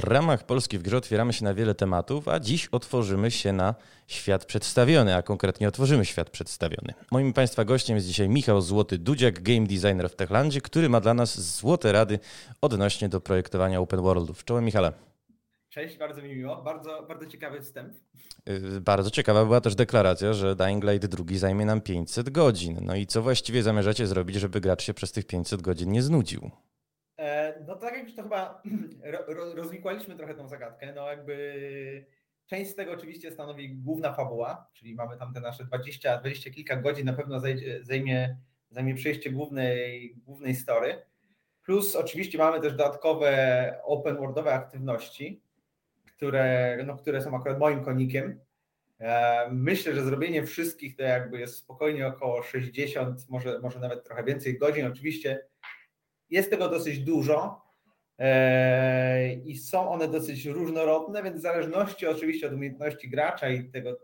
W ramach Polski w grze otwieramy się na wiele tematów, a dziś otworzymy się na świat przedstawiony, a konkretnie otworzymy świat przedstawiony. Moim Państwa gościem jest dzisiaj Michał Złoty-Dudziak, game designer w Techlandzie, który ma dla nas złote rady odnośnie do projektowania open worldów. Czołem Michale. Cześć, bardzo mi miło. Bardzo, bardzo ciekawy wstęp. Y, bardzo ciekawa była też deklaracja, że Dying Light 2 zajmie nam 500 godzin. No i co właściwie zamierzacie zrobić, żeby gracz się przez tych 500 godzin nie znudził? E, no tak jak już to chyba rozwikłaliśmy trochę tą zagadkę, no jakby część z tego oczywiście stanowi główna fabuła, czyli mamy tam te nasze 20, 20 kilka godzin, na pewno zajmie, zajmie przejście głównej, głównej story. Plus oczywiście mamy też dodatkowe open worldowe aktywności, które, no, które są akurat moim konikiem. E, myślę, że zrobienie wszystkich to jakby jest spokojnie około 60, może, może nawet trochę więcej godzin. Oczywiście jest tego dosyć dużo e, i są one dosyć różnorodne, więc w zależności oczywiście od umiejętności gracza i tego,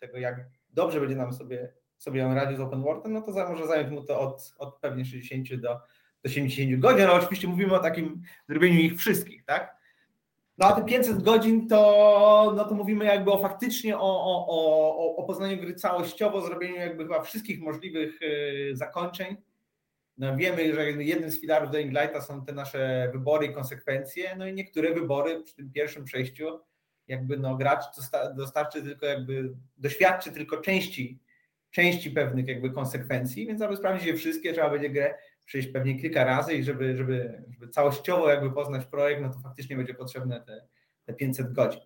tego jak dobrze będzie nam sobie, sobie on radził z open worldem, no to może zająć mu to od, od pewnie 60 do, do 70 godzin, ale oczywiście mówimy o takim zrobieniu ich wszystkich, tak? No a te 500 godzin to, no to mówimy jakby o faktycznie o, o, o, o poznaniu gry całościowo, zrobieniu jakby chyba wszystkich możliwych y, zakończeń. No wiemy, że jednym z filarów Dying Lighta są te nasze wybory i konsekwencje, no i niektóre wybory przy tym pierwszym przejściu jakby no gracz dostarczy tylko jakby, doświadczy tylko części, części pewnych jakby konsekwencji, więc aby sprawdzić je wszystkie, trzeba będzie grę przejść pewnie kilka razy i żeby, żeby, żeby całościowo jakby poznać projekt, no to faktycznie będzie potrzebne te, te 500 godzin.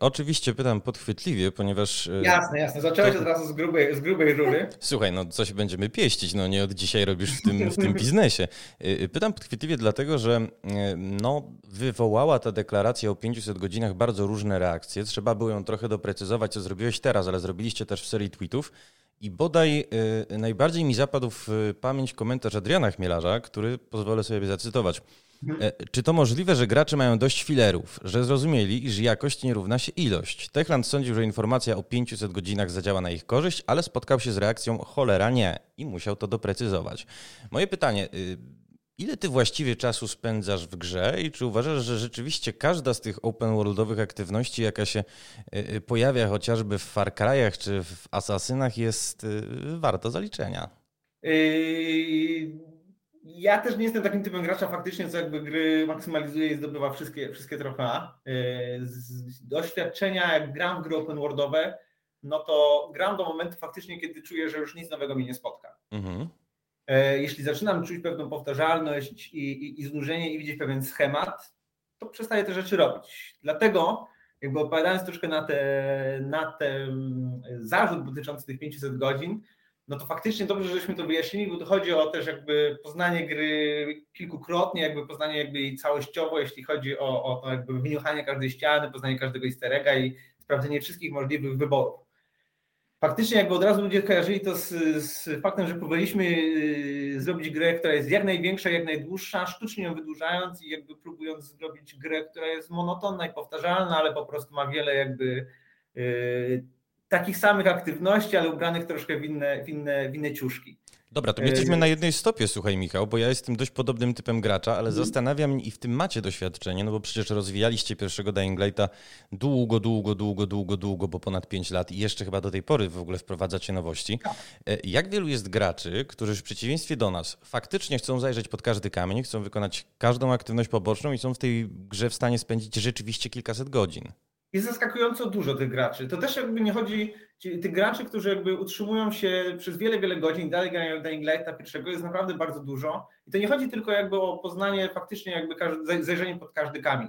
Oczywiście pytam podchwytliwie, ponieważ. E, jasne, jasne. Zacząłeś to... od razu z grubej, z grubej rury. Słuchaj, no coś będziemy pieścić, no nie od dzisiaj robisz w tym, w tym biznesie. E, e, pytam podchwytliwie dlatego, że no, wywołała ta deklaracja o 500 godzinach bardzo różne reakcje. Trzeba było ją trochę doprecyzować, co zrobiłeś teraz, ale zrobiliście też w serii tweetów. I bodaj y, najbardziej mi zapadł w pamięć komentarz Adriana Chmielarza, który pozwolę sobie zacytować. Mhm. E, czy to możliwe, że gracze mają dość filerów, że zrozumieli, iż jakość nie równa się ilość? Techland sądził, że informacja o 500 godzinach zadziała na ich korzyść, ale spotkał się z reakcją cholera nie i musiał to doprecyzować. Moje pytanie, y, Ile ty właściwie czasu spędzasz w grze i czy uważasz, że rzeczywiście każda z tych open worldowych aktywności, jaka się y, y, pojawia chociażby w Far Cry'ach czy w Asasynach jest y, warta zaliczenia? Ja też nie jestem takim typem gracza faktycznie, co jakby gry maksymalizuje i zdobywa wszystkie, wszystkie trofea. Z doświadczenia, jak gram w gry open worldowe, no to gram do momentu faktycznie, kiedy czuję, że już nic nowego mnie nie spotka. Mhm. E, jeśli zaczynam czuć pewną powtarzalność i, i, i znużenie i widzieć pewien schemat, to przestaję te rzeczy robić. Dlatego, jakby odpowiadając troszkę na, te, na ten zarzut dotyczący tych 500 godzin, no to faktycznie dobrze, żeśmy to wyjaśnili, bo to chodzi o też jakby poznanie gry kilkukrotnie, jakby poznanie jakby jej całościowo, jeśli chodzi o, o to jakby wyniuchanie każdej ściany, poznanie każdego easter egga i sprawdzenie wszystkich możliwych wyborów faktycznie jakby od razu ludzie kojarzyli to z, z faktem, że próbowaliśmy y, zrobić grę, która jest jak największa, jak najdłuższa, sztucznie ją wydłużając i jakby próbując zrobić grę, która jest monotonna i powtarzalna, ale po prostu ma wiele jakby y, takich samych aktywności, ale ubranych troszkę w inne, w inne, w inne ciuszki. Dobra, to my jesteśmy na jednej stopie, słuchaj Michał, bo ja jestem dość podobnym typem gracza, ale mm. zastanawiam i w tym macie doświadczenie, no bo przecież rozwijaliście pierwszego Dying Lighta długo, długo, długo, długo, długo, bo ponad 5 lat i jeszcze chyba do tej pory w ogóle wprowadzacie nowości. Tak. E, jak wielu jest graczy, którzy w przeciwieństwie do nas faktycznie chcą zajrzeć pod każdy kamień, chcą wykonać każdą aktywność poboczną i są w tej grze w stanie spędzić rzeczywiście kilkaset godzin? Jest zaskakująco dużo tych graczy. To też jakby nie chodzi, tych graczy, którzy jakby utrzymują się przez wiele, wiele godzin, dalej grają Dying Lighta pierwszego, jest naprawdę bardzo dużo. I to nie chodzi tylko jakby o poznanie faktycznie jakby zajrzenie pod każdy kamień.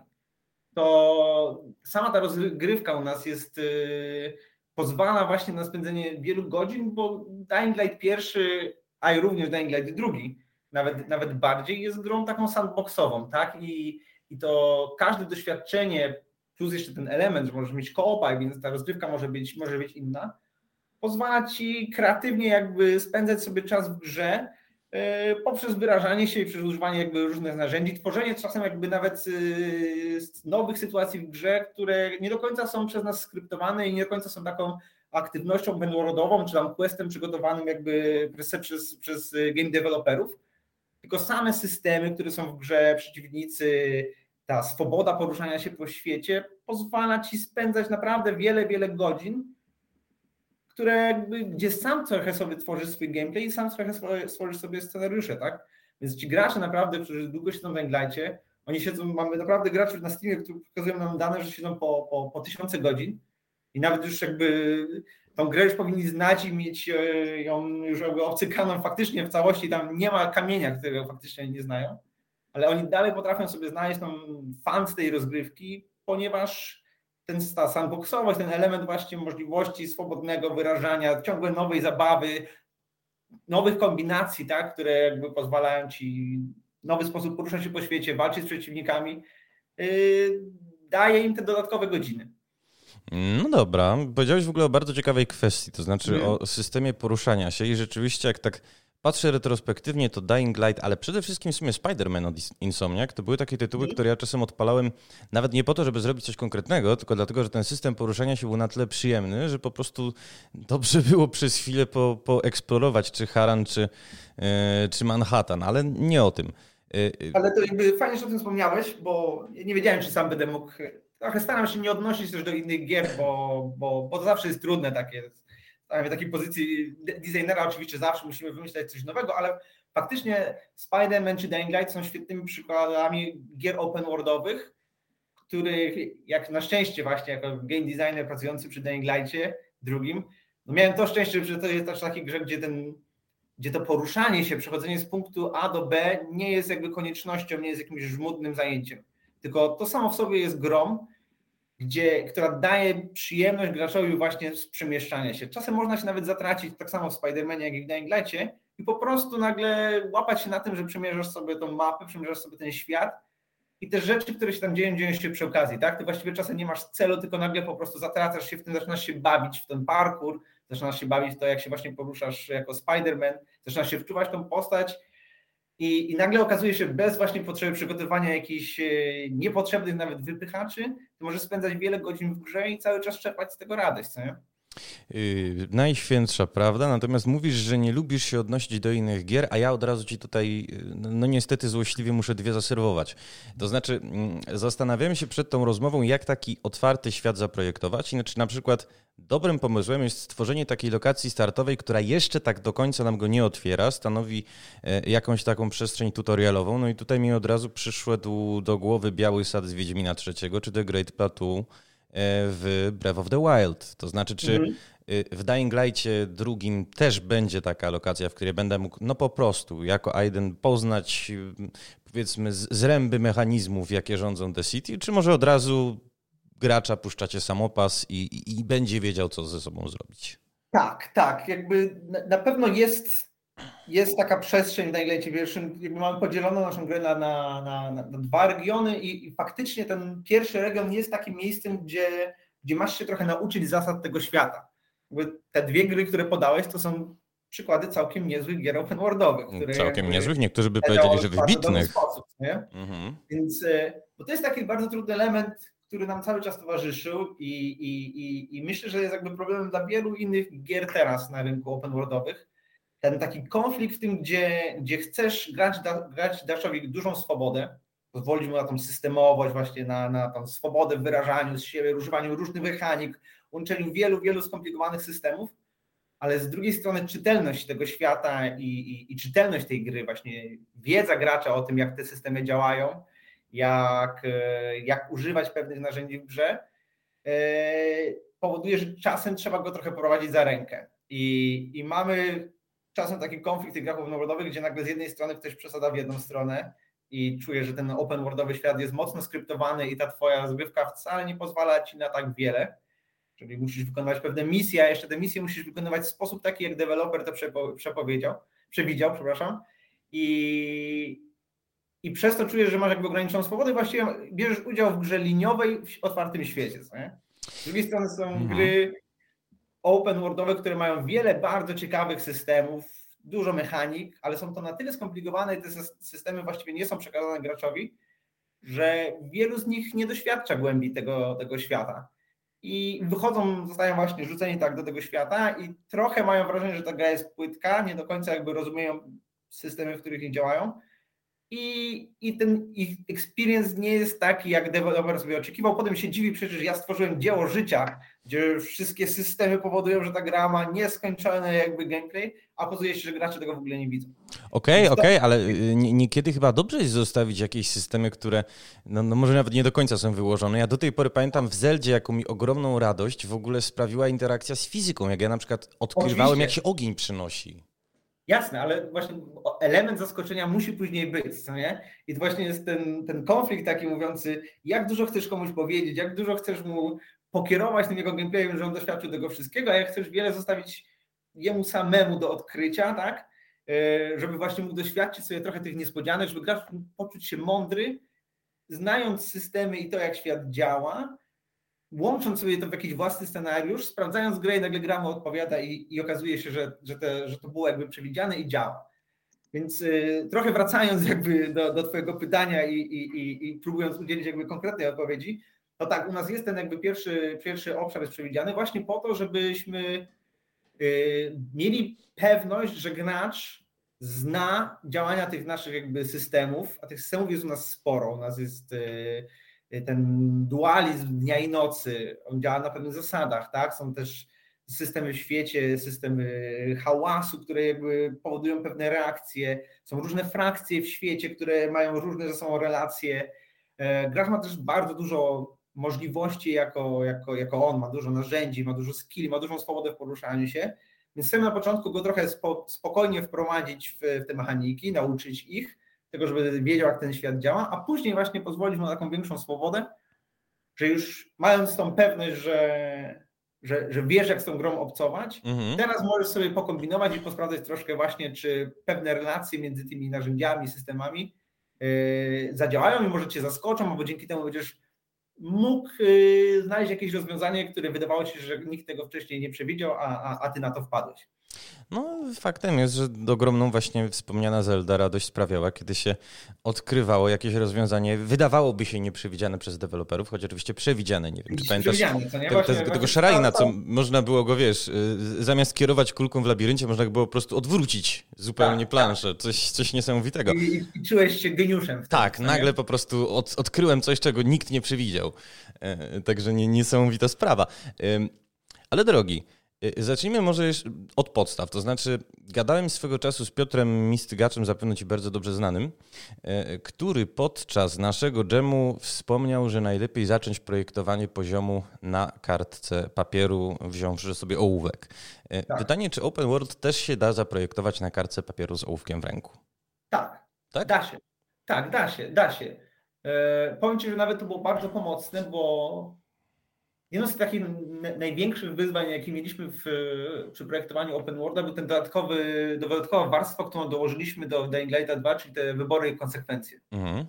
To sama ta rozgrywka u nas jest, yy, pozwala właśnie na spędzenie wielu godzin, bo Dying Light pierwszy, a i również Dying Light drugi, nawet, nawet bardziej, jest grą taką sandboxową, tak? I, i to każde doświadczenie plus jeszcze ten element, że możesz mieć koopa, więc ta rozgrywka może być, może być inna, pozwala ci kreatywnie jakby spędzać sobie czas w grze yy, poprzez wyrażanie się i przez używanie jakby różnych narzędzi, tworzenie czasem jakby nawet yy, nowych sytuacji w grze, które nie do końca są przez nas skryptowane i nie do końca są taką aktywnością wędrorodową, czy tam questem przygotowanym jakby przez, przez game developerów, tylko same systemy, które są w grze, przeciwnicy, ta swoboda poruszania się po świecie pozwala ci spędzać naprawdę wiele, wiele godzin, które jakby, gdzie sam trochę sobie tworzysz swój gameplay i sam trochę stworzysz sobie scenariusze, tak? Więc ci gracze naprawdę, którzy długo siedzą w Englajcie, oni siedzą, mamy naprawdę graczy na Steamie, którzy pokazują nam dane, że siedzą po, po, po tysiące godzin i nawet już jakby tą grę już powinni znać i mieć e, ją już jakby obcykaną faktycznie w całości, tam nie ma kamienia, którego faktycznie nie znają, ale oni dalej potrafią sobie znaleźć tą fan z tej rozgrywki, ponieważ ten, ta sandboxowość, ten element właśnie możliwości swobodnego wyrażania, ciągłe nowej zabawy, nowych kombinacji, tak, które jakby pozwalają ci nowy sposób poruszać się po świecie, walczyć z przeciwnikami, yy, daje im te dodatkowe godziny. No dobra, powiedziałeś w ogóle o bardzo ciekawej kwestii, to znaczy mm. o systemie poruszania się i rzeczywiście jak tak patrzę retrospektywnie, to Dying Light, ale przede wszystkim w sumie Spider-Man od Insomniac, to były takie tytuły, które ja czasem odpalałem nawet nie po to, żeby zrobić coś konkretnego, tylko dlatego, że ten system poruszania się był na tyle przyjemny, że po prostu dobrze było przez chwilę po, poeksplorować czy Haran, czy, yy, czy Manhattan, ale nie o tym. Yy, ale to jakby fajnie, że o tym wspomniałeś, bo nie wiedziałem, czy sam będę mógł trochę staram się nie odnosić też do innych gier, bo, bo, bo to zawsze jest trudne takie. W takiej pozycji designera oczywiście zawsze musimy wymyślać coś nowego, ale faktycznie Spider-Man czy Dying Light są świetnymi przykładami gier open worldowych, których jak na szczęście właśnie jako game designer pracujący przy Dying Lightie drugim, no miałem to szczęście, że to jest też taki grze, gdzie ten gdzie to poruszanie się, przechodzenie z punktu A do B nie jest jakby koniecznością, nie jest jakimś żmudnym zajęciem. Tylko to samo w sobie jest grom, gdzie, która daje przyjemność graczowi właśnie z przemieszczania się. Czasem można się nawet zatracić, tak samo w Spider-Manie, jak i w Dying i po prostu nagle łapać się na tym, że przemierzasz sobie tą mapę, przemierzasz sobie ten świat i te rzeczy, które się tam dzieją, dzieją się przy okazji, tak? Ty właściwie czasem nie masz celu, tylko nagle po prostu zatracasz się w tym, zaczynasz się bawić w ten parkour, zaczynasz się bawić w to, jak się właśnie poruszasz jako Spider-Man, zaczynasz się wczuwać tą postać i, I nagle okazuje się, bez właśnie potrzeby przygotowania jakichś e, niepotrzebnych nawet wypychaczy, to możesz spędzać wiele godzin w grze i cały czas czerpać z tego radość, co nie? Yy, najświętsza prawda, natomiast mówisz, że nie lubisz się odnosić do innych gier, a ja od razu ci tutaj, yy, no niestety złośliwie muszę dwie zaserwować. To znaczy, yy, zastanawiałem się przed tą rozmową, jak taki otwarty świat zaprojektować. Znaczy, na przykład dobrym pomysłem jest stworzenie takiej lokacji startowej, która jeszcze tak do końca nam go nie otwiera, stanowi yy, jakąś taką przestrzeń tutorialową. No i tutaj mi od razu przyszedł do głowy Biały Sad z Wiedźmina III, czy The Great Plateau, w Breath of the Wild. To znaczy, czy mhm. w Dying Light'cie drugim też będzie taka lokacja, w której będę mógł no po prostu jako Aiden poznać powiedzmy zręby mechanizmów, jakie rządzą The City, czy może od razu gracza puszczacie samopas i, i, i będzie wiedział, co ze sobą zrobić? Tak, tak. Jakby na, na pewno jest jest taka przestrzeń w najlecie pierwszym, jakby mamy podzieloną naszą grę na, na, na, na dwa regiony i, i, faktycznie ten pierwszy region jest takim miejscem, gdzie, gdzie masz się trochę nauczyć zasad tego świata. Jakby te dwie gry, które podałeś, to są przykłady całkiem niezłych gier open worldowych. Które całkiem niezłych, niektórzy by powiedzieli, że wybitnych. Sposób? Mhm. Więc, e, bo to jest taki bardzo trudny element, który nam cały czas towarzyszył i, i, i, i myślę, że jest jakby problemem dla wielu innych gier teraz na rynku open worldowych, ten taki konflikt w tym, gdzie, gdzie chcesz grać, da, grać Dashowi dużą swobodę, pozwolić mu na tą systemowość, właśnie na, na tą swobodę w wyrażaniu z siebie, używaniu różnych mechanik, łączeniu wielu, wielu skomplikowanych systemów, ale z drugiej strony czytelność tego świata i, i, i czytelność tej gry, właśnie wiedza gracza o tym, jak te systemy działają, jak, jak używać pewnych narzędzi w grze, e, powoduje, że czasem trzeba go trochę prowadzić za rękę. I, i mamy czasem taki konflikt tych grach open gdzie nagle z jednej strony ktoś przesada w jedną stronę i czuje, że ten open worldowy świat jest mocno skryptowany i ta twoja rozgrywka wcale nie pozwala ci na tak wiele. Czyli musisz wykonywać pewne misje, a jeszcze te misje musisz wykonywać w sposób taki, jak deweloper to przepowiedział, przewidział, przepraszam. I, I przez to czujesz, że masz jakby ograniczoną swobodę i właściwie bierzesz udział w grze liniowej w otwartym świecie. Co nie? Z drugiej strony są mhm. gry open worldowe, które mają wiele bardzo ciekawych systemów, dużo mechanik, ale są to na tyle skomplikowane i te systemy właściwie nie są przekazane graczowi, że wielu z nich nie doświadcza głębi tego, tego świata. I wychodzą, zostają właśnie rzuceni tak do tego świata i trochę mają wrażenie, że ta gra jest płytka, nie do końca jakby rozumieją systemy, w których nie działają i, i ten ich experience nie jest taki, jak deweloper sobie oczekiwał. Potem się dziwi przecież, ja stworzyłem dzieło życia, gdzie wszystkie systemy powodują, że ta gra ma nieskończony jakby gameplay, a okazuje się, że gracze tego w ogóle nie widzą. Okej, okay, okej, okay, ale y, niekiedy chyba dobrze jest zostawić jakieś systemy, które no, no, może nawet nie do końca są wyłożone. Ja do tej pory pamiętam w Zeldzie, jaką mi ogromną radość w ogóle sprawiła interakcja z fizyką, jak ja na przykład odkrywałem, Oczywiście. jak się ogień przynosi. Jasne, ale właśnie element zaskoczenia musi później być, co nie? I to właśnie jest ten, ten konflikt taki mówiący, jak dużo chcesz komuś powiedzieć, jak dużo chcesz mu pokierować tym jego gameplayem, że on doświadczył tego wszystkiego, a jak chcesz wiele zostawić jemu samemu do odkrycia, tak? E, żeby właśnie mógł doświadczyć sobie trochę tych niespodzianek, żeby gracz poczuć się mądry, znając systemy i to, jak świat działa, łącząc sobie to w jakiś własny scenariusz, sprawdzając grę i nagle gra mu odpowiada i, i okazuje się, że, że, te, że to było jakby przewidziane i działa. Więc y, trochę wracając jakby do, do twojego pytania i, i, i, i, próbując udzielić jakby konkretnej odpowiedzi, to tak, u nas jest ten jakby pierwszy, pierwszy obszar jest przewidziany właśnie po to, żebyśmy y, mieli pewność, że gracz zna działania tych naszych jakby systemów, a tych systemów jest u nas sporo. U nas jest y, ten dualizm dnia i nocy, on działa na pewnych zasadach, tak? Są też systemy w świecie, systemy hałasu, które jakby powodują pewne reakcje, są różne frakcje w świecie, które mają różne ze sobą relacje. E, gracz ma też bardzo dużo możliwości jako, jako, jako on, ma dużo narzędzi, ma dużo skilli, ma dużą swobodę w poruszaniu się, więc chcemy na początku go trochę spo, spokojnie wprowadzić w, w te mechaniki, nauczyć ich, tego, żeby wiedział, jak ten świat działa, a później właśnie pozwolić mu na taką większą swobodę, że już mając tą pewność, że, że, że wiesz, jak z tą grą obcować, mhm. teraz możesz sobie pokombinować i posprawdzać troszkę właśnie, czy pewne relacje między tymi narzędziami, systemami yy, zadziałają i może cię zaskoczą, albo dzięki temu będziesz mógł yy, znaleźć jakieś rozwiązanie, które wydawało się, że nikt tego wcześniej nie przewidział, a, a, a ty na to wpadłeś. No, faktem jest, że ogromną właśnie wspomniana Zelda radość sprawiała, kiedy się odkrywało jakieś rozwiązanie, wydawałoby się nieprzewidziane przez deweloperów, choć oczywiście przewidziane. Nie wiem, czy pamiętasz te, te, tego Szarajna, co można było go, wiesz, y, zamiast kierować kulką w labiryncie, można było po prostu odwrócić zupełnie tak, planszę. Tak. Coś, coś niesamowitego. I, i czułeś się geniuszem. tak, nagle po prostu od, odkryłem coś, czego nikt nie przewidział. E, także nie, niesamowita sprawa. Ale drogi, zacznijmy może od podstaw. To znaczy, gadałem swego czasu z Piotrem Mistygaczem, zapewne Ci bardzo dobrze znanym, y, który podczas naszego dżemu wspomniał, że najlepiej zacząć projektowanie poziomu na kartce papieru, wziąwszy sobie ołówek. Y, tak. Pytanie, czy Open World też się da zaprojektować na kartce papieru z ołówkiem w ręku? Tak, tak? da się. Tak, da się, da się. Powiem Ci, że nawet to było bardzo pomocne, bo Jedno z takich największych wyzwań, jakie mieliśmy w, przy projektowaniu Open Worlda, był ten dodatkowy, dodatkowa warstwa, którą dołożyliśmy do Dying Light 2, czyli te wybory i konsekwencje. Mhm.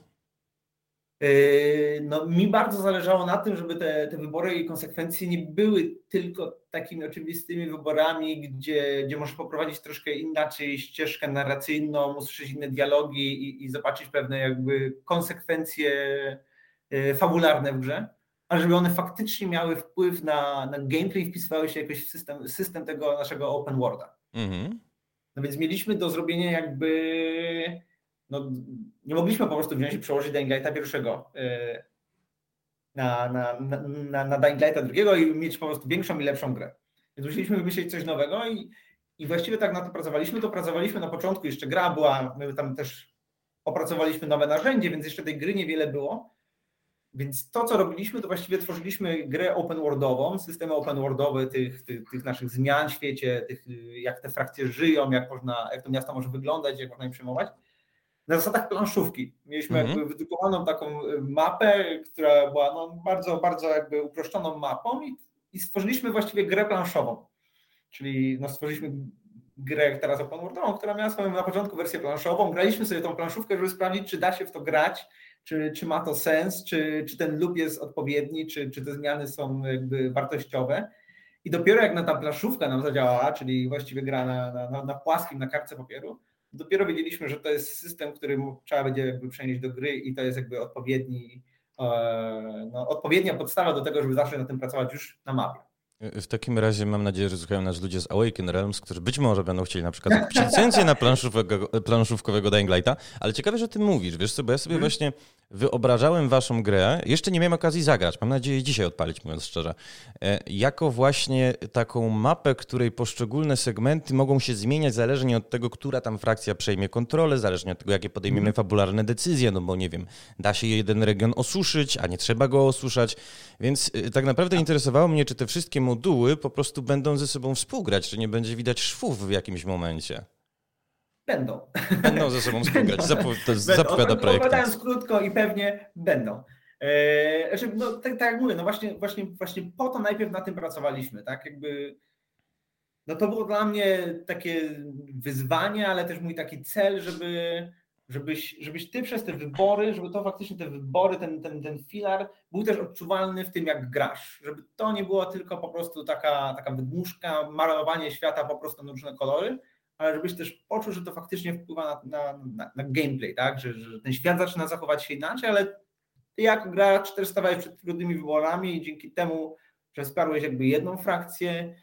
Yy, no, mi bardzo zależało na tym, żeby te, te wybory i konsekwencje nie były tylko takimi oczywistymi wyborami, gdzie, gdzie możesz poprowadzić troszkę inaczej ścieżkę narracyjną, usłyszeć inne dialogi i, i zobaczyć pewne jakby konsekwencje yy, fabularne w grze ale żeby one faktycznie miały wpływ na, na gameplay, wpisywały się jakoś w system, system tego naszego open worlda. Mhm. No więc mieliśmy do zrobienia jakby, no nie mogliśmy po prostu wziąć i przełożyć Dying Lighta pierwszego yy, na, na, na, na, na Dying Lighta drugiego i mieć po prostu większą i lepszą grę. Więc musieliśmy wymyślić coś nowego i, i właściwie tak na to pracowaliśmy. To pracowaliśmy na początku, jeszcze gra była, my tam też opracowaliśmy nowe narzędzie, więc jeszcze tej gry niewiele było, więc to, co robiliśmy, to właściwie tworzyliśmy grę open worldową, systemy open worldowe tych, tych, tych, naszych zmian w świecie, tych, jak te frakcje żyją, jak, można, jak to miasto może wyglądać, jak można je przyjmować. Na zasadach planszówki. Mieliśmy -hmm. jakby wydrukowaną taką mapę, która była no, bardzo, bardzo jakby uproszczoną mapą i, i stworzyliśmy właściwie grę planszową. Czyli no, stworzyliśmy grę teraz open worldową, która miała swoją na początku wersję planszową. Graliśmy sobie tą planszówkę, żeby sprawdzić, czy da się w to grać, czy, czy ma to sens, czy, czy ten lub jest odpowiedni, czy, czy te zmiany są jakby wartościowe. I dopiero jak na ta plaszówka nam zadziałała, czyli właściwie gra na, na, na płaskim, na kartce papieru, dopiero wiedzieliśmy, że to jest system, który trzeba będzie jakby przenieść do gry i to jest jakby odpowiedni, e, no, odpowiednia podstawa do tego, żeby zacząć na tym pracować już na mapie. W takim razie mam nadzieję, że słuchają nas ludzie z Awaken Realms, którzy być może będą chcieli na przykład kupić licencję na planszówkowego, planszówkowego Dying Lighta, ale ciekawe, że ty mówisz, wiesz co, bo ja sobie hmm. właśnie wyobrażałem waszą grę, jeszcze nie miałem okazji zagrać, mam nadzieję dzisiaj odpalić, mówiąc szczerze, e, jako właśnie taką mapę, której poszczególne segmenty mogą się zmieniać zależnie od tego, która tam frakcja przejmie kontrolę, zależnie od tego, jakie podejmiemy mhm. fabularne decyzje, no bo nie wiem, da się jeden region osuszyć, a nie trzeba go osuszać, więc e, tak naprawdę interesowało mnie, czy te wszystkie moduły po prostu będą ze sobą współgrać, czy nie będzie widać szwów w jakimś momencie. Będą. Będą ze sobą współgrać. Zapo- to zapowiada projekt. Opowiadając krótko i pewnie będą. Eee, znaczy, no, tak, tak jak mówię, no właśnie, właśnie, właśnie po to najpierw na tym pracowaliśmy, tak? Jakby, no to było dla mnie takie wyzwanie, ale też mój taki cel, żeby, żebyś, żebyś ty przez te wybory, żeby to faktycznie te wybory, ten, ten, ten filar był też odczuwalny w tym, jak grasz. Żeby to nie była tylko po prostu taka, taka wydmuszka, malowanie świata po prostu na różne kolory, ale żebyś też poczuł, że to faktycznie wpływa na, na, na, na gameplay, tak? Że, że, ten świat zaczyna zachować się inaczej, ale ty jako gracz też stawałeś przed trudnymi wyborami i dzięki temu, że wsparłeś jakby jedną frakcję,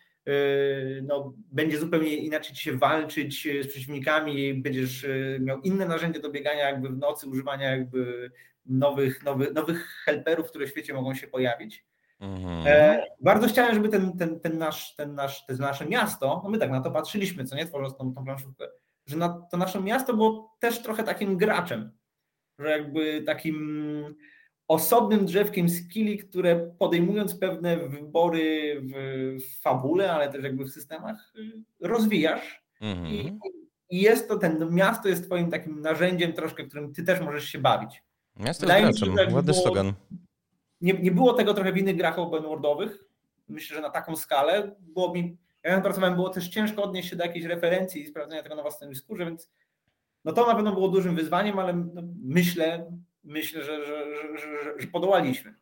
no, będzie zupełnie inaczej ci się walczyć z przeciwnikami, będziesz yy, miał inne narzędzie do biegania jakby w nocy, używania jakby nowych, nowych, nowych helperów, które w świecie mogą się pojawić. Mhm. E, bardzo chciałem, żeby ten, ten, ten, nasz, ten nasz, to nasze miasto, no my tak na to patrzyliśmy, co nie, tworząc tą, tą planszówkę, że na, to nasze miasto było też trochę takim graczem, że jakby takim osobnym drzewkiem skilli, które podejmując pewne wybory w, w fabule, ale też jakby w systemach, y, rozwijasz. Mhm. I, I, jest to, ten miasto jest twoim takim narzędziem troszkę, którym ty też możesz się bawić. Miasto jest graczem, ładny było, slogan nie, nie było tego trochę w innych grach open worldowych. Myślę, że na taką skalę było mi, ja pracowałem, było też ciężko odnieść się do jakiejś referencji i sprawdzenia tego na własnym dyskurze, więc no to na pewno było dużym wyzwaniem, ale no myślę, myślę, że, że, że, że podołaliśmy.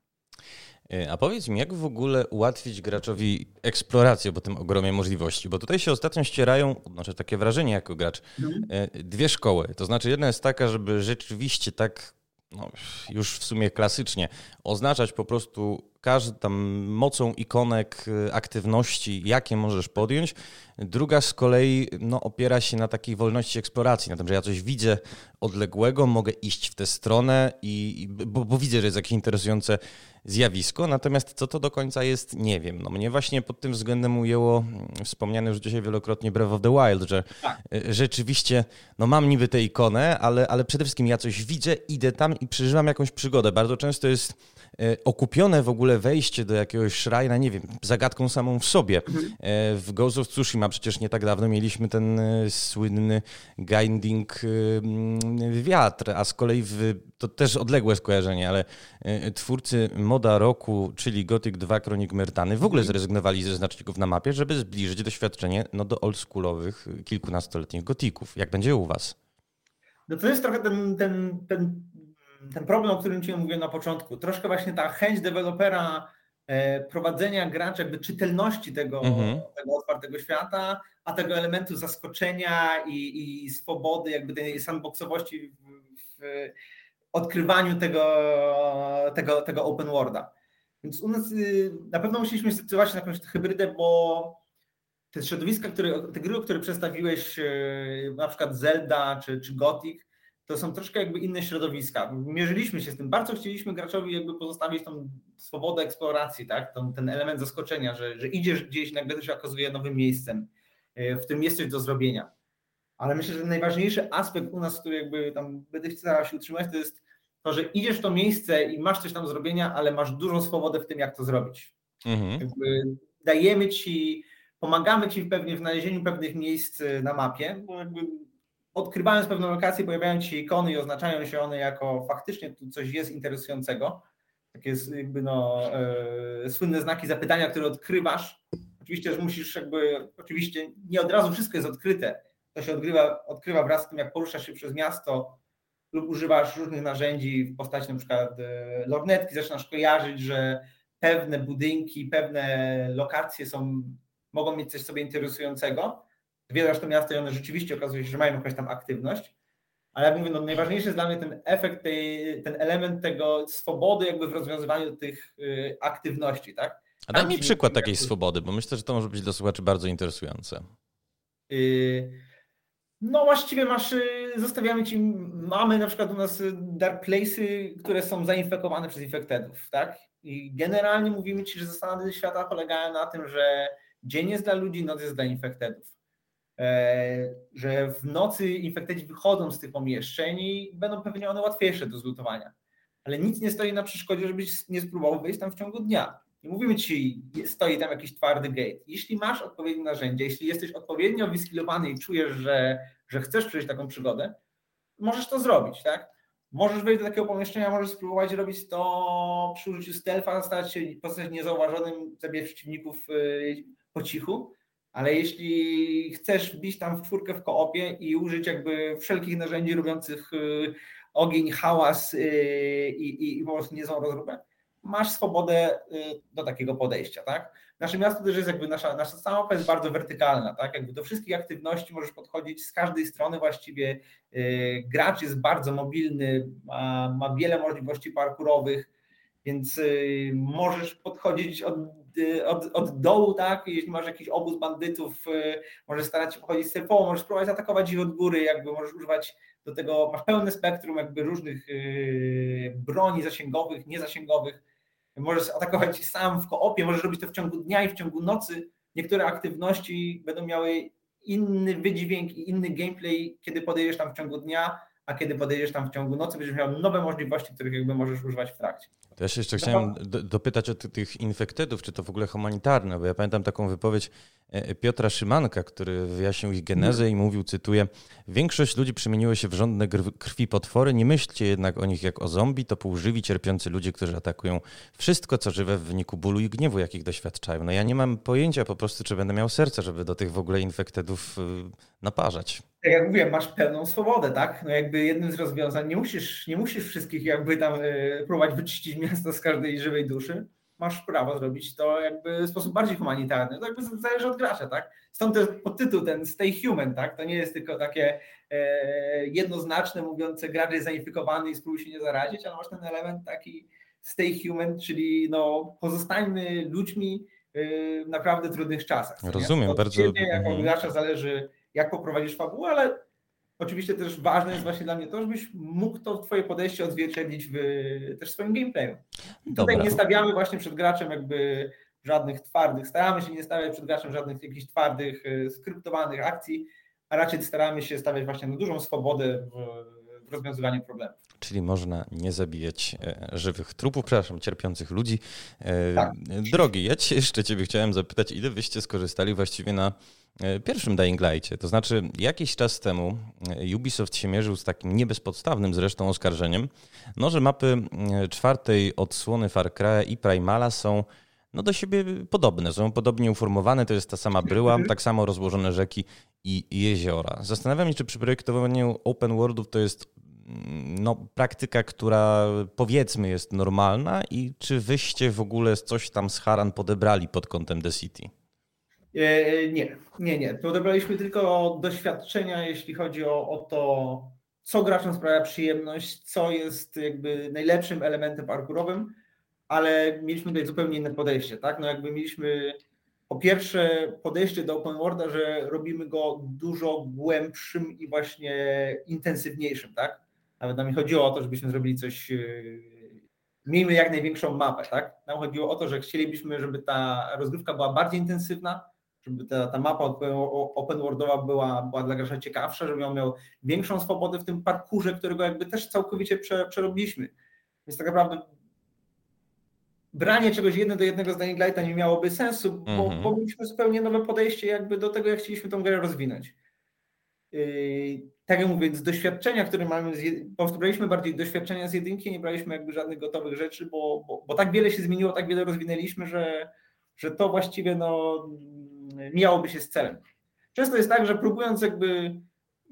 E, a powiedz mi, jak w ogóle ułatwić graczowi eksplorację po tym ogromie możliwości? Bo tutaj się ostatnio ścierają, znaczy takie wrażenie jako gracz, mhm. e, dwie szkoły. To znaczy jedna jest taka, żeby rzeczywiście tak no, już w sumie klasycznie, oznaczać po prostu każdą mocą ikonek y, aktywności, jakie możesz podjąć. Druga z kolei no, opiera się na takiej wolności eksploracji, na tym, że ja coś widzę odległego, mogę iść w tę stronę, i, bo, bo widzę, że jest jakieś interesujące zjawisko, natomiast co to do końca jest, nie wiem. No, mnie właśnie pod tym względem ujęło mm, wspomniane już dzisiaj wielokrotnie Breath of the Wild, że tak. Y, rzeczywiście no, mam niby tę ikonę, ale, ale przede wszystkim ja coś widzę, idę tam i przeżywam jakąś przygodę. Bardzo często jest E, okupione w ogóle wejście do jakiegoś szrajna, nie wiem, zagadką samą w sobie. Mhm. E, w Ghost of Tsushima przecież nie tak dawno mieliśmy ten e, słynny Guiding wiatr, a z kolei w, to też odległe skojarzenie, ale twórcy moda roku, czyli Gothic 2 Kronik Myrtany, w ogóle mhm. zrezygnowali ze znaczników na mapie, żeby zbliżyć doświadczenie no, do oldschoolowych, kilkunastoletnich gotików. Jak będzie u was? No to jest trochę ten, ten, ten ten problem, o którym Ci mówiłem na początku, troszkę właśnie ta chęć dewelopera e, prowadzenia gracza, jakby czytelności tego, mhm. tego otwartego świata, a tego elementu zaskoczenia i, i swobody, jakby tej sandboxowości w, w odkrywaniu tego, tego, tego open worlda. Więc u nas y, na pewno musieliśmy zdecydować się na jakąś hybrydę, bo te środowiska, które, te gry, które przedstawiłeś, y, na przykład Zelda czy, czy Gothic, to są troszkę jakby inne środowiska. Mierzyliśmy się z tym. Bardzo chcieliśmy graczowi jakby pozostawić tą swobodę eksploracji, tak? Ten, ten element zaskoczenia, że, że idziesz gdzieś, nagle to się okazuje nowym miejscem, e, w którym jest coś do zrobienia. Ale myślę, że najważniejszy aspekt u nas, który jakby tam będę starał się utrzymać, to jest to, że idziesz w to miejsce i masz coś tam do zrobienia, ale masz dużą swobodę w tym, jak to zrobić. Mhm. dajemy ci, pomagamy ci pewnie w znalezieniu pewnych miejsc e, na mapie, bo jakby odkrywając pewną lokację, pojawiają ci ikony i oznaczają się one jako faktycznie tu coś jest interesującego. Takie jakby no, e, słynne znaki zapytania, które odkrywasz. Oczywiście, że musisz jakby, oczywiście nie od razu wszystko jest odkryte. To się odkrywa, odkrywa wraz z tym, jak poruszasz się przez miasto lub używasz różnych narzędzi w postaci na przykład e, lornetki, zaczynasz kojarzyć, że pewne budynki, pewne lokacje są, mogą mieć coś sobie interesującego zwiedzasz to miasto i one rzeczywiście okazuje się, że mają jakąś tam aktywność, ale jak mówię, no najważniejszy jest dla mnie ten efekt, tej, ten element tego swobody jakby w rozwiązywaniu tych y, aktywności, tak? A daj mi przykład takiej swobody, bo myślę, że to może być dla słuchaczy bardzo interesujące. Yy, no właściwie masz, y, zostawiamy ci, mamy na przykład u nas dark place'y, które są zainfekowane przez infektedów, tak? I generalnie mówimy ci, że zasady świata polegają na tym, że dzień jest dla ludzi, noc jest dla infektedów. E, że w nocy infektedzi wychodzą z tych pomieszczeń i będą pewnie one łatwiejsze do zlutowania. Ale nic nie stoi na przeszkodzie, żebyś nie spróbował wejść tam w ciągu dnia. Nie mówimy ci, stoi tam jakiś twardy gate. Jeśli masz odpowiednie narzędzie, jeśli jesteś odpowiednio wyskilowany i czujesz, że, że chcesz przejść taką przygodę, możesz to zrobić, tak? Możesz wejść do takiego pomieszczenia, możesz spróbować robić to przy użyciu stealtha, stać się pozostać niezauważonym, zabijać przeciwników y, po cichu, ale jeśli chcesz wbić tam w czwórkę w koopie i użyć jakby wszelkich narzędzi robiących y, ogień, hałas y, i, i, i po prostu niezłą rozróbę, masz swobodę do takiego podejścia, tak? Nasze miasto też jest jakby nasza, nasza cała mapa jest bardzo wertykalna, tak? Jakby do wszystkich aktywności możesz podchodzić z każdej strony właściwie. Gracz jest bardzo mobilny, ma, ma wiele możliwości parkurowych, więc możesz podchodzić od, od, od dołu, tak? Jeśli masz jakiś obóz bandytów, możesz starać się pochodzić stepowo, możesz spróbować atakować ich od góry, jakby możesz używać do tego, masz pełne spektrum jakby różnych broni zasięgowych, niezasięgowych możesz atakować sam w koopie, możesz robić to w ciągu dnia i w ciągu nocy. Niektóre aktywności będą miały inny wydźwięk i inny gameplay, kiedy podejdziesz tam w ciągu dnia, a kiedy podejdziesz tam w ciągu nocy, będziesz miał nowe możliwości, których jakby możesz używać w trakcie. To ja się jeszcze chciałem dopytać o tych infektedów, czy to w ogóle humanitarne, bo ja pamiętam taką wypowiedź e, Piotra Szymanka, który wyjaśnił ich genezę i mówił, cytuję, większość ludzi przemieniło się w żądne krwi potwory, nie myślcie jednak o nich jak o zombie, to półżywi, cierpiący ludzie, którzy atakują wszystko, co żywe w wyniku bólu i gniewu, jakich doświadczają. No ja nie mam pojęcia po prostu, czy będę miał serce, żeby do tych w ogóle infektedów y, naparzać tak jak mówiłem, masz pełną swobodę, tak? No jakby jednym z rozwiązań, nie musisz, nie musisz wszystkich jakby tam y, próbować wyczyścić miasto z każdej żywej duszy. Masz prawo zrobić to jakby w sposób bardziej humanitarny. To jakby zależy od gracza, tak? Stąd ten podtytuł, ten Stay Human, tak? To nie jest tylko takie e, jednoznaczne, mówiące gracz jest zainfikowany i spróbuj się nie zarazić, ale masz ten element taki Stay Human, czyli no pozostańmy ludźmi y, w naprawdę trudnych czasach. Rozumiem, bardzo. Ciebie, jako mhm. gracza zależy jak poprowadzisz fabułę, ale oczywiście też ważne jest właśnie dla mnie to, żebyś mógł to twoje podejście odzwierciedlić w też swoim gameplayu. Tutaj nie stawiamy właśnie przed graczem jakby żadnych twardych, staramy się nie stawiać przed graczem żadnych jakichś twardych, e, skryptowanych akcji, a raczej staramy się stawiać właśnie na dużą swobodę w, w rozwiązywaniu problemów. Czyli można nie zabijać e, żywych trupów, przepraszam, cierpiących ludzi. E, tak. Drogi, ja cię jeszcze ciebie chciałem zapytać, ile wyście skorzystali właściwie na pierwszym Dying Light'cie. To znaczy, jakiś czas temu e, Ubisoft się mierzył z takim niebezpodstawnym zresztą oskarżeniem, no, że mapy e, czwartej odsłony Far Cry i Primala są no, do siebie podobne, są podobnie uformowane, to jest ta sama bryła, tak samo rozłożone rzeki i jeziora. Zastanawiam się, czy przy projektowaniu open worldów to jest mm, no, praktyka, która powiedzmy jest normalna i czy wyście w ogóle coś tam z Haran podebrali pod kątem The City? E, nie, nie, nie. Odebraliśmy tylko doświadczenia, jeśli chodzi o, o to, co graczom sprawia przyjemność, co jest jakby najlepszym elementem parkurowym, ale mieliśmy tutaj zupełnie inne podejście, tak? No jakby mieliśmy po pierwsze podejście do open worlda, że robimy go dużo głębszym i właśnie intensywniejszym, tak? Nawet nam chodziło o to, żebyśmy zrobili coś, e, miejmy jak największą mapę, tak? Nam chodziło o to, że chcielibyśmy, żeby ta rozgrywka była bardziej intensywna, żeby ta, ta mapa open worldowa była, była dla gracza ciekawsza, żeby on miał większą swobodę w tym parkurze, którego jakby też całkowicie prze, przerobiliśmy. Więc tak naprawdę branie czegoś jedno do jednego z Dying Lighta nie miałoby sensu, bo, mm -hmm. bo mieliśmy zupełnie nowe podejście jakby do tego, jak chcieliśmy tą grę rozwinąć. Yy, tak jak mówię, z doświadczenia, które mamy, po prostu braliśmy bardziej doświadczenia z jedynki, nie braliśmy jakby żadnych gotowych rzeczy, bo, bo, bo tak wiele się zmieniło, tak wiele rozwinęliśmy, że, że to właściwie no, mijałoby się z celem. Często jest tak, że próbując jakby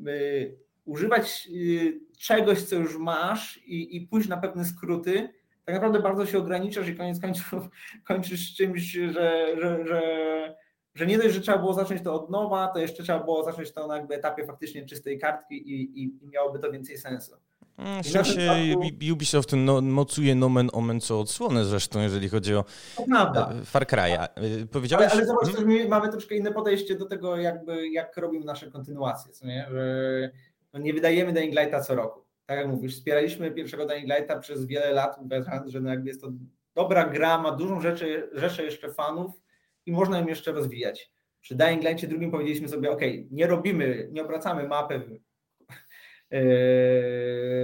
y, używać y, czegoś, co już masz i, i pójść na pewne skróty, tak naprawdę bardzo się ograniczasz i koniec końców kończysz czymś, że, że, że, że nie dość, że trzeba było zacząć to od nowa, to jeszcze trzeba było zacząć to na jakby etapie faktycznie czystej kartki i, i, i miałoby to więcej sensu. Mm, w sensie Ubisoft no, mocuje nomen omen co odsłonę zresztą, jeżeli chodzi o e, Far Cry'a. Powiedziałeś... Ale, ale zobacz, że my mamy troszkę inne podejście do tego, jakby, jak robimy nasze kontynuacje, co nie? Że no nie wydajemy Dying Lighta co roku. Tak jak mówisz, wspieraliśmy pierwszego Dying Lighta przez wiele lat, że no jakby jest to dobra gra, ma dużą rzeczy, rzeszę jeszcze fanów i można ją jeszcze rozwijać. Przy Dying Lightie drugim powiedzieliśmy sobie, ok, nie robimy, nie obracamy mapy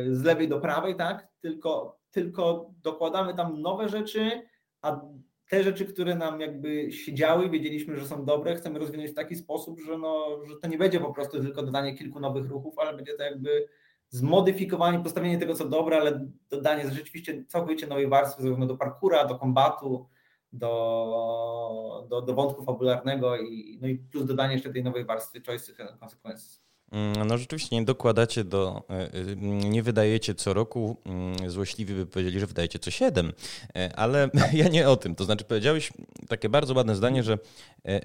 z lewej do prawej, tak? Tylko, tylko dokładamy tam nowe rzeczy, a te rzeczy, które nam jakby siedziały, wiedzieliśmy, że są dobre, chcemy rozwinąć w taki sposób, że, no, że to nie będzie po prostu tylko dodanie kilku nowych ruchów, ale będzie to jakby zmodyfikowanie, postawienie tego, co dobre, ale dodanie rzeczywiście całkowicie nowej warstwy, zarówno do parkura, do kombatu, do, do, do wątku fabularnego i, no i plus dodanie jeszcze tej nowej warstwy choice consequences. Mm, no rzeczywiście nie dokładacie do, e, e, nie wydajecie co roku, mm, złośliwi by powiedzieli, że wydajecie co siedem, e, ale ja nie o tym. To znaczy powiedziałeś takie bardzo ładne zdanie, że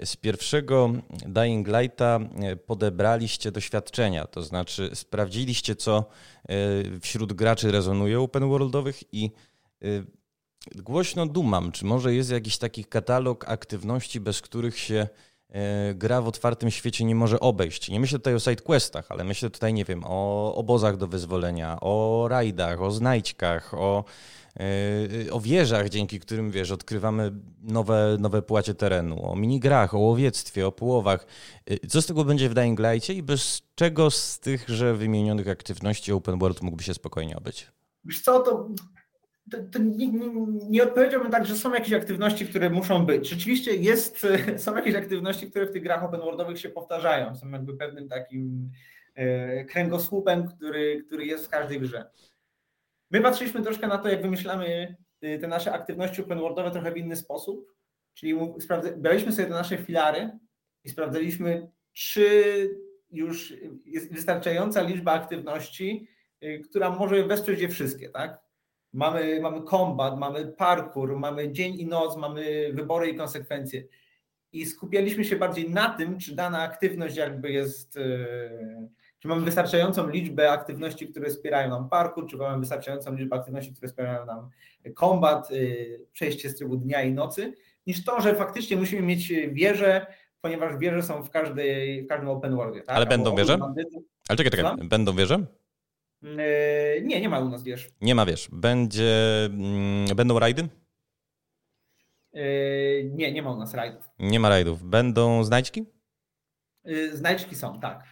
z pierwszego Dying Lighta podebraliście doświadczenia, to znaczy sprawdziliście co wśród graczy rezonuje open worldowych i głośno dumam, czy może jest jakiś taki katalog aktywności, bez których się gra w otwartym świecie nie może obejść. Nie myślę tutaj o sidequestach, ale myślę tutaj, nie wiem, o obozach do wyzwolenia, o rajdach, o znajdźkach, o, e, o wieżach, dzięki którym, wiesz, odkrywamy nowe, nowe płacie terenu, o minigrach, o łowiectwie, o połowach. E, co z tego będzie w Dying Lightie i bez czego z tychże wymienionych aktywności open world mógłby się spokojnie obyć? Wiesz co, to to, to nie, nie, nie, odpowiedziałbym tak, że są jakieś aktywności, które muszą być. Rzeczywiście jest, są jakieś aktywności, które w tych grach open worldowych się powtarzają. Są jakby pewnym takim e, kręgosłupem, który, który jest w każdej grze. My patrzyliśmy troszkę na to, jak wymyślamy e, te nasze aktywności open worldowe trochę w inny sposób. Czyli braliśmy sobie te nasze filary i sprawdzaliśmy, czy już jest wystarczająca liczba aktywności, e, która może wesprzeć je wszystkie, tak? Mamy, mamy kombat, mamy parkour, mamy dzień i noc, mamy wybory i konsekwencje. I skupialiśmy się bardziej na tym, czy dana aktywność jakby jest, e, czy mamy wystarczającą liczbę aktywności, które wspierają nam parkour, czy mamy wystarczającą liczbę aktywności, które wspierają nam kombat, e, przejście z trybu dnia i nocy, niż to, że faktycznie musimy mieć wieże, ponieważ wieże są w, każdej, w każdym open worldzie. Tak? Ale będą wieże? Ale czekaj, czekaj, będą wieże? Yy, nie, nie ma u nas wiesz. Nie ma wiesz. Będzie, mm, będą rajdy? Yy, nie, nie ma u nas rajdów. Nie ma rajdów. Będą znajdźki? Yy, znajdźki są, tak.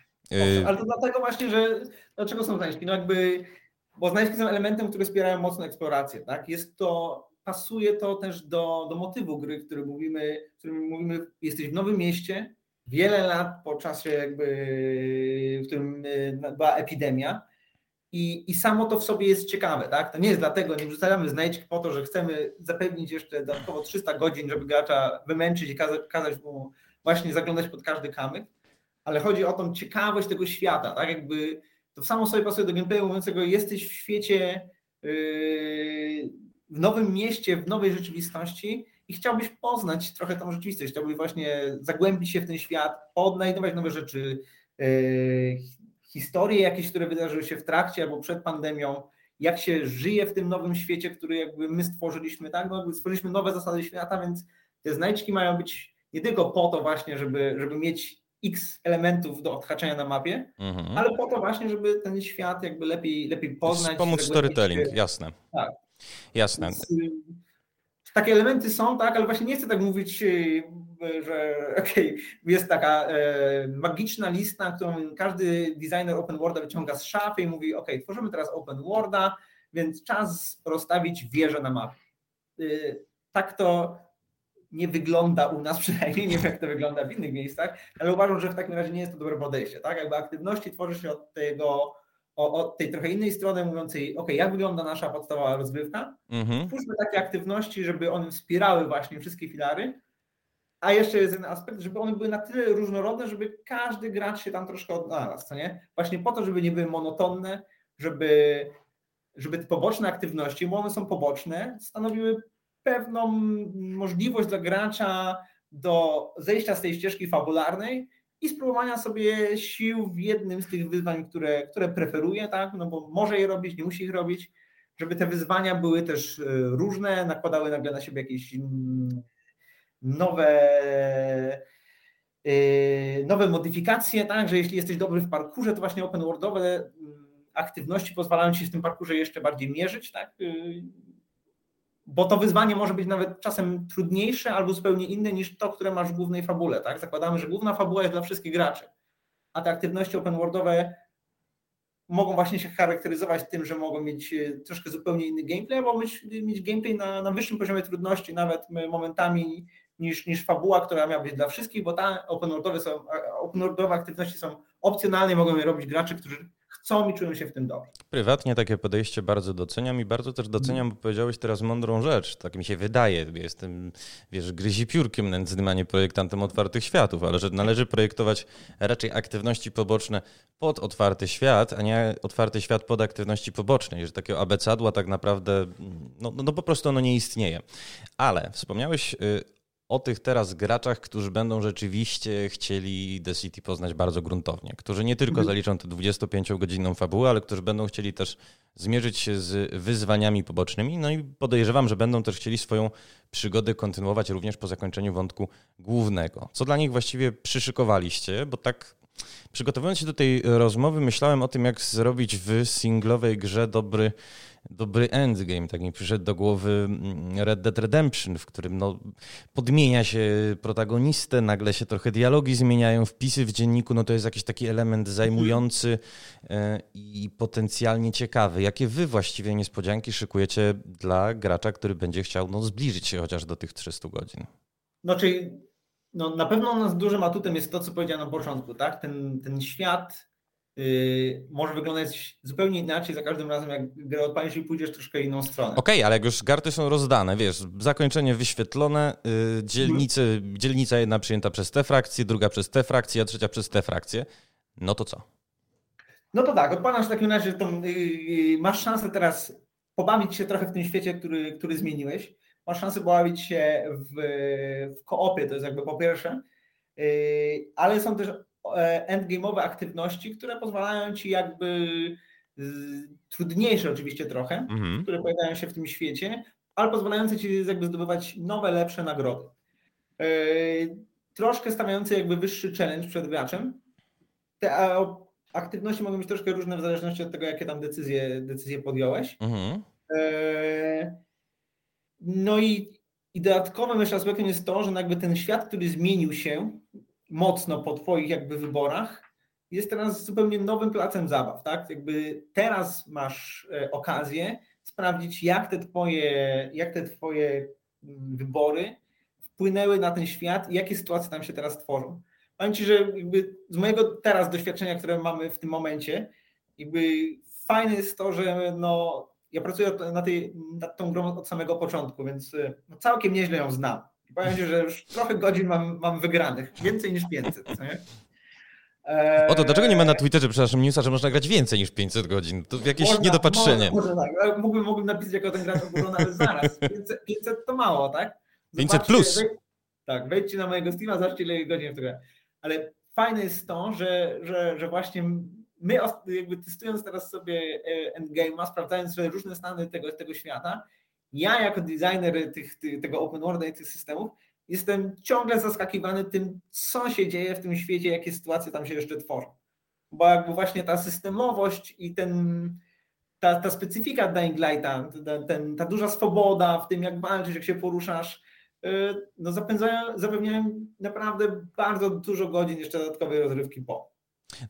Ale to dlatego właśnie, że dlaczego są znajdźki? No jakby, bo znajdźki są elementem, który wspierają mocno eksplorację, tak? Jest to, pasuje to też do, do motywu gry, który mówimy, którym mówimy, jesteś w nowym mieście, wiele lat po czasie jakby, w którym była epidemia, i, I samo to w sobie jest ciekawe, tak? To nie jest dlatego, nie wrzucamy znajdźki po to, że chcemy zapewnić jeszcze dodatkowo 300 godzin, żeby gracza wymęczyć i kazać, kazać mu właśnie zaglądać pod każdy kamyk, ale chodzi o tą ciekawość tego świata, tak? Jakby to samo sobie pasuje do gameplayu mówiącego, jesteś w świecie, yy, w nowym mieście, w nowej rzeczywistości i chciałbyś poznać trochę tą rzeczywistość, chciałbyś właśnie zagłębić się w ten świat, odnajdować nowe rzeczy, yy, historie jakieś, które wydarzyły się w trakcie albo przed pandemią, jak się żyje w tym nowym świecie, który jakby my stworzyliśmy, tak? No, stworzyliśmy nowe zasady świata, więc te znajdźki mają być nie tylko po to właśnie, żeby, żeby mieć x elementów do odhaczenia na mapie, mhm. ale po to właśnie, żeby ten świat jakby lepiej, lepiej poznać. Pomóc storytelling, jasne. Tak. Jasne. Więc, y, takie elementy są, tak, ale właśnie nie chcę tak mówić, y, że okay, jest taka e, magiczna lista, którą każdy designer open worlda wyciąga z szafy i mówi, ok, tworzymy teraz open worlda, więc czas rozstawić wieżę na mapie. Y, tak to nie wygląda u nas, przynajmniej nie wiem, jak to wygląda w innych miejscach, ale uważam, że w takim razie nie jest to dobre podejście, tak? Jakby aktywności tworzy się od tego od tej trochę innej strony, mówiącej, ok, jak wygląda nasza podstawowa rozgrywka, mhm. twórzmy takie aktywności, żeby one wspierały właśnie wszystkie filary, a jeszcze jest jeden aspekt, żeby one były na tyle różnorodne, żeby każdy gracz się tam troszkę odnalazł, co nie? Właśnie po to, żeby nie były monotonne, żeby, żeby te poboczne aktywności, bo one są poboczne, stanowiły pewną możliwość dla gracza do zejścia z tej ścieżki fabularnej i spróbowania sobie sił w jednym z tych wyzwań, które, które preferuje, tak? no bo może je robić, nie musi ich robić, żeby te wyzwania były też e, różne, nakładały nagle na siebie jakieś mm, nowe, e, nowe modyfikacje, tak, że jeśli jesteś dobry w parkurze, to właśnie open worldowe mm, aktywności pozwalają ci z tym parkurze jeszcze bardziej mierzyć, tak, e, bo to wyzwanie może być nawet czasem trudniejsze albo zupełnie inne niż to, które masz w głównej fabule, tak, zakładamy, że główna fabuła jest dla wszystkich graczy, a te aktywności open worldowe mogą właśnie się charakteryzować tym, że mogą mieć e, troszkę zupełnie inny gameplay, albo mieć, mieć gameplay na, na wyższym poziomie trudności, nawet momentami niż, niż fabuła, która miała być dla wszystkich, bo ta open worldowe, są, open worldowe aktywności są opcjonalne i mogą je robić gracze, którzy chcą i czują się w tym dobrze. Prywatnie takie podejście bardzo doceniam i bardzo też doceniam, bo powiedziałeś teraz mądrą rzecz. Tak mi się wydaje. Jestem, wiesz, gryzi piórkiem nędznym, a nie projektantem otwartych światów, ale że należy projektować raczej aktywności poboczne pod otwarty świat, a nie otwarty świat pod aktywności poboczne. Że takiego abecadła tak naprawdę, no, no, no po prostu ono nie istnieje. Ale wspomniałeś y, o tych teraz graczach, którzy będą rzeczywiście chcieli The City poznać bardzo gruntownie, którzy nie tylko mhm. zaliczą tę 25-godzinną fabułę, ale którzy będą chcieli też zmierzyć się z wyzwaniami pobocznymi, no i podejrzewam, że będą też chcieli swoją przygodę kontynuować również po zakończeniu wątku głównego. Co dla nich właściwie przyszykowaliście, bo tak przygotowując się do tej rozmowy myślałem o tym, jak zrobić w singlowej grze dobry dobry endgame, tak mi przyszedł do głowy mm, Red Dead Redemption, w którym no, podmienia się protagonistę, nagle się trochę dialogi zmieniają, wpisy w dzienniku, no to jest jakiś taki element zajmujący e, i potencjalnie ciekawy. Jakie wy właściwie niespodzianki szykujecie dla gracza, który będzie chciał no, zbliżyć się chociaż do tych 300 godzin? Czyli no, na pewno nas dużym atutem jest to, co powiedziałem na początku, tak? Ten, ten świat Yy, może wyglądać zupełnie inaczej za każdym razem, jak grę odpalisz i pójdziesz troszkę inną stronę. Okej, okay, ale jak już karty są rozdane, wiesz, zakończenie wyświetlone, yy, dzielnicy, dzielnica jedna przyjęta przez te frakcje, druga przez te frakcje, a trzecia przez te frakcje, no to co? No to tak, odpalasz w takim razie, to, yy, masz szansę teraz pobawić się trochę w tym świecie, który, który zmieniłeś. Masz szansę pobawić się w, w koopie, to jest jakby po pierwsze, yy, ale są też E, endgame'owe aktywności, które pozwalają ci jakby trudniejsze oczywiście trochę, mhm. które pojawiają się w tym świecie, ale pozwalające ci jakby zdobywać nowe, lepsze nagrody. E, troszkę stawiające jakby wyższy challenge przed graczem. Te aktywności mogą być troszkę różne w zależności od tego, jakie tam decyzje, decyzje podjąłeś. Mhm. No i, i dodatkowym jeszcze aspektem jest to, że jakby ten świat, który zmienił się, mocno po Twoich jakby wyborach, jest teraz zupełnie nowym placem zabaw, tak? Jakby teraz masz e, okazję sprawdzić, jak te Twoje, jak te twoje mm, wybory wpłynęły na ten świat i jakie sytuacje tam się teraz tworzą. Powiem Ci, że jakby z mojego teraz doświadczenia, które mamy w tym momencie, jakby fajne jest to, że no, ja pracuję na tej, nad tą grą od samego początku, więc e, no, całkiem nieźle ją znam. Powiem Ci, że już trochę godzin mam, mam wygranych, więcej niż 500. Nie? O to dlaczego nie ma na Twitterze, przepraszam, newsa, że można grać więcej niż 500 godzin? To jakieś można, niedopatrzenie. Może, może tak, mógłbym, mógłbym napisać jako ten gracz oburzony, ale zaraz. 500, 500 to mało, tak? Zobaczcie, 500 plus. Tak, wejdźcie na mojego Steama, zobaczcie ile godzin w gra. Ale fajne jest to, że, że, że właśnie my jakby testując teraz sobie e, Endgame'a, sprawdzając różne stany tego, tego świata, ja jako designer tych, tych, tego open world i tych systemów jestem ciągle zaskakiwany tym, co się dzieje w tym świecie, jakie sytuacje tam się jeszcze tworzą. Bo jakby właśnie ta systemowość i ten, ta, ta specyfika Dying Lighta, ten, ta duża swoboda w tym, jak walczysz, jak się poruszasz, y, no zapewniają naprawdę bardzo dużo godzin jeszcze dodatkowej rozrywki po.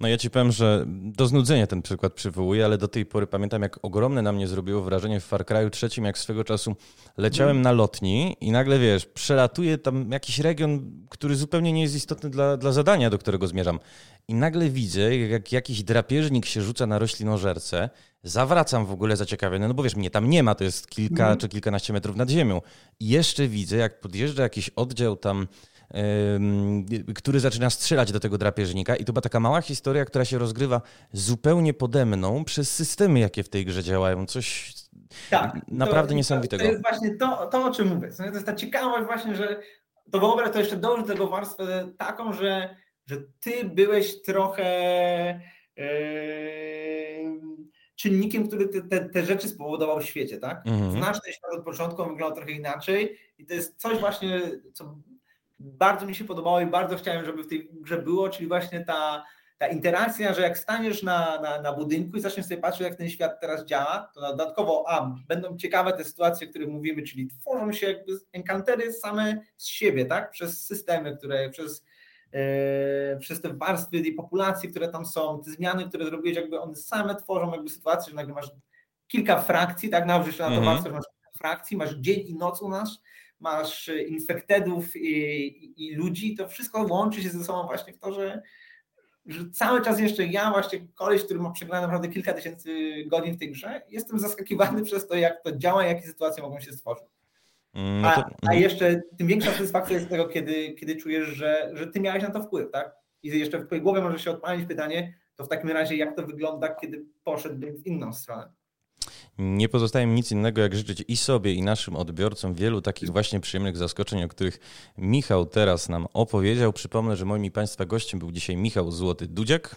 No ja ci powiem, że do znudzenia ten przykład przywołuję, ale do tej pory pamiętam, jak ogromne na mnie zrobiło wrażenie w Far Cry'u trzecim, jak swego czasu leciałem na lotni i nagle, wiesz, przelatuje tam jakiś region, który zupełnie nie jest istotny dla, dla zadania, do którego zmierzam. I nagle widzę, jak jakiś drapieżnik się rzuca na roślinożerce, zawracam w ogóle zaciekawiony, no bo wiesz, mnie tam nie ma, to jest kilka mm. czy kilkanaście metrów nad ziemią. I jeszcze widzę, jak podjeżdża jakiś oddział tam który zaczyna strzelać do tego drapieżnika. I to była taka mała historia, która się rozgrywa zupełnie pode mną przez systemy, jakie w tej grze działają. Coś tak, naprawdę to, niesamowitego. To jest właśnie to, to, o czym mówię. To jest ta ciekawość właśnie, że to wyobraź to jeszcze dołóż do tego warstwę taką, że że ty byłeś trochę yy, czynnikiem, który te, te, te, rzeczy spowodował w świecie, tak? Mhm. Znasz ten świat od początku, on wyglądał trochę inaczej i to jest coś właśnie, co bardzo mi się podobało i bardzo chciałem, żeby w tej grze było, czyli właśnie ta, ta interakcja, że jak staniesz na, na, na budynku i zaczniesz sobie patrzeć, jak ten świat teraz działa, to dodatkowo, a, będą ciekawe te sytuacje, o których mówimy, czyli tworzą się jakby enkantery same z siebie, tak? Przez systemy, które, przez, yy, przez te warstwy tej populacji, które tam są, te zmiany, które zrobiłeś, jakby one same tworzą jakby sytuację, że nagle masz kilka frakcji, tak? Nałożysz na to mm -hmm. warstwę, masz frakcji, masz dzień i noc u nas, masz infektedów i, i, i ludzi, to wszystko łączy się ze sobą właśnie w to, że że cały czas jeszcze ja, właśnie koleś, który ma przegrane naprawdę kilka tysięcy godzin w tej grze, jestem zaskakiwany przez to, jak to działa, jakie sytuacje mogą się stworzyć. Mm, no to... a, a, jeszcze tym większa satysfakcja jest z tego, kiedy, kiedy czujesz, że, że ty miałeś na to wpływ, tak? I jeszcze w twojej głowie może się odpalić pytanie, to w takim razie jak to wygląda, kiedy poszedłbym w inną stronę. Nie pozostaje mi nic innego, jak życzyć i sobie, i naszym odbiorcom wielu takich właśnie przyjemnych zaskoczeń, o których Michał teraz nam opowiedział. Przypomnę, że moim i Państwa gościem był dzisiaj Michał Złoty-Dudziak.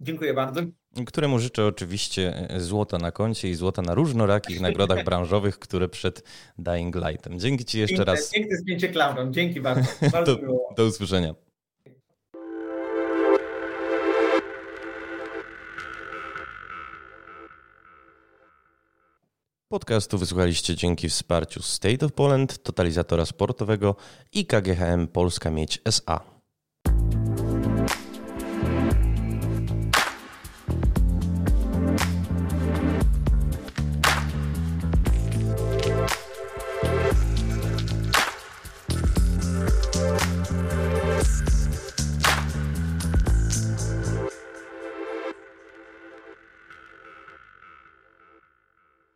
Dziękuję bardzo. Któremu życzę oczywiście złota na koncie i złota na różnorakich nagrodach branżowych, które przed Dying Lightem. Dzięki Ci jeszcze piękne, raz. Piękne zdjęcie klaurą. Dzięki bardzo. bardzo do, do usłyszenia. Podcastu wysłuchaliście dzięki wsparciu State of Poland, totalizatora sportowego i KGHM Polska Mieć SA.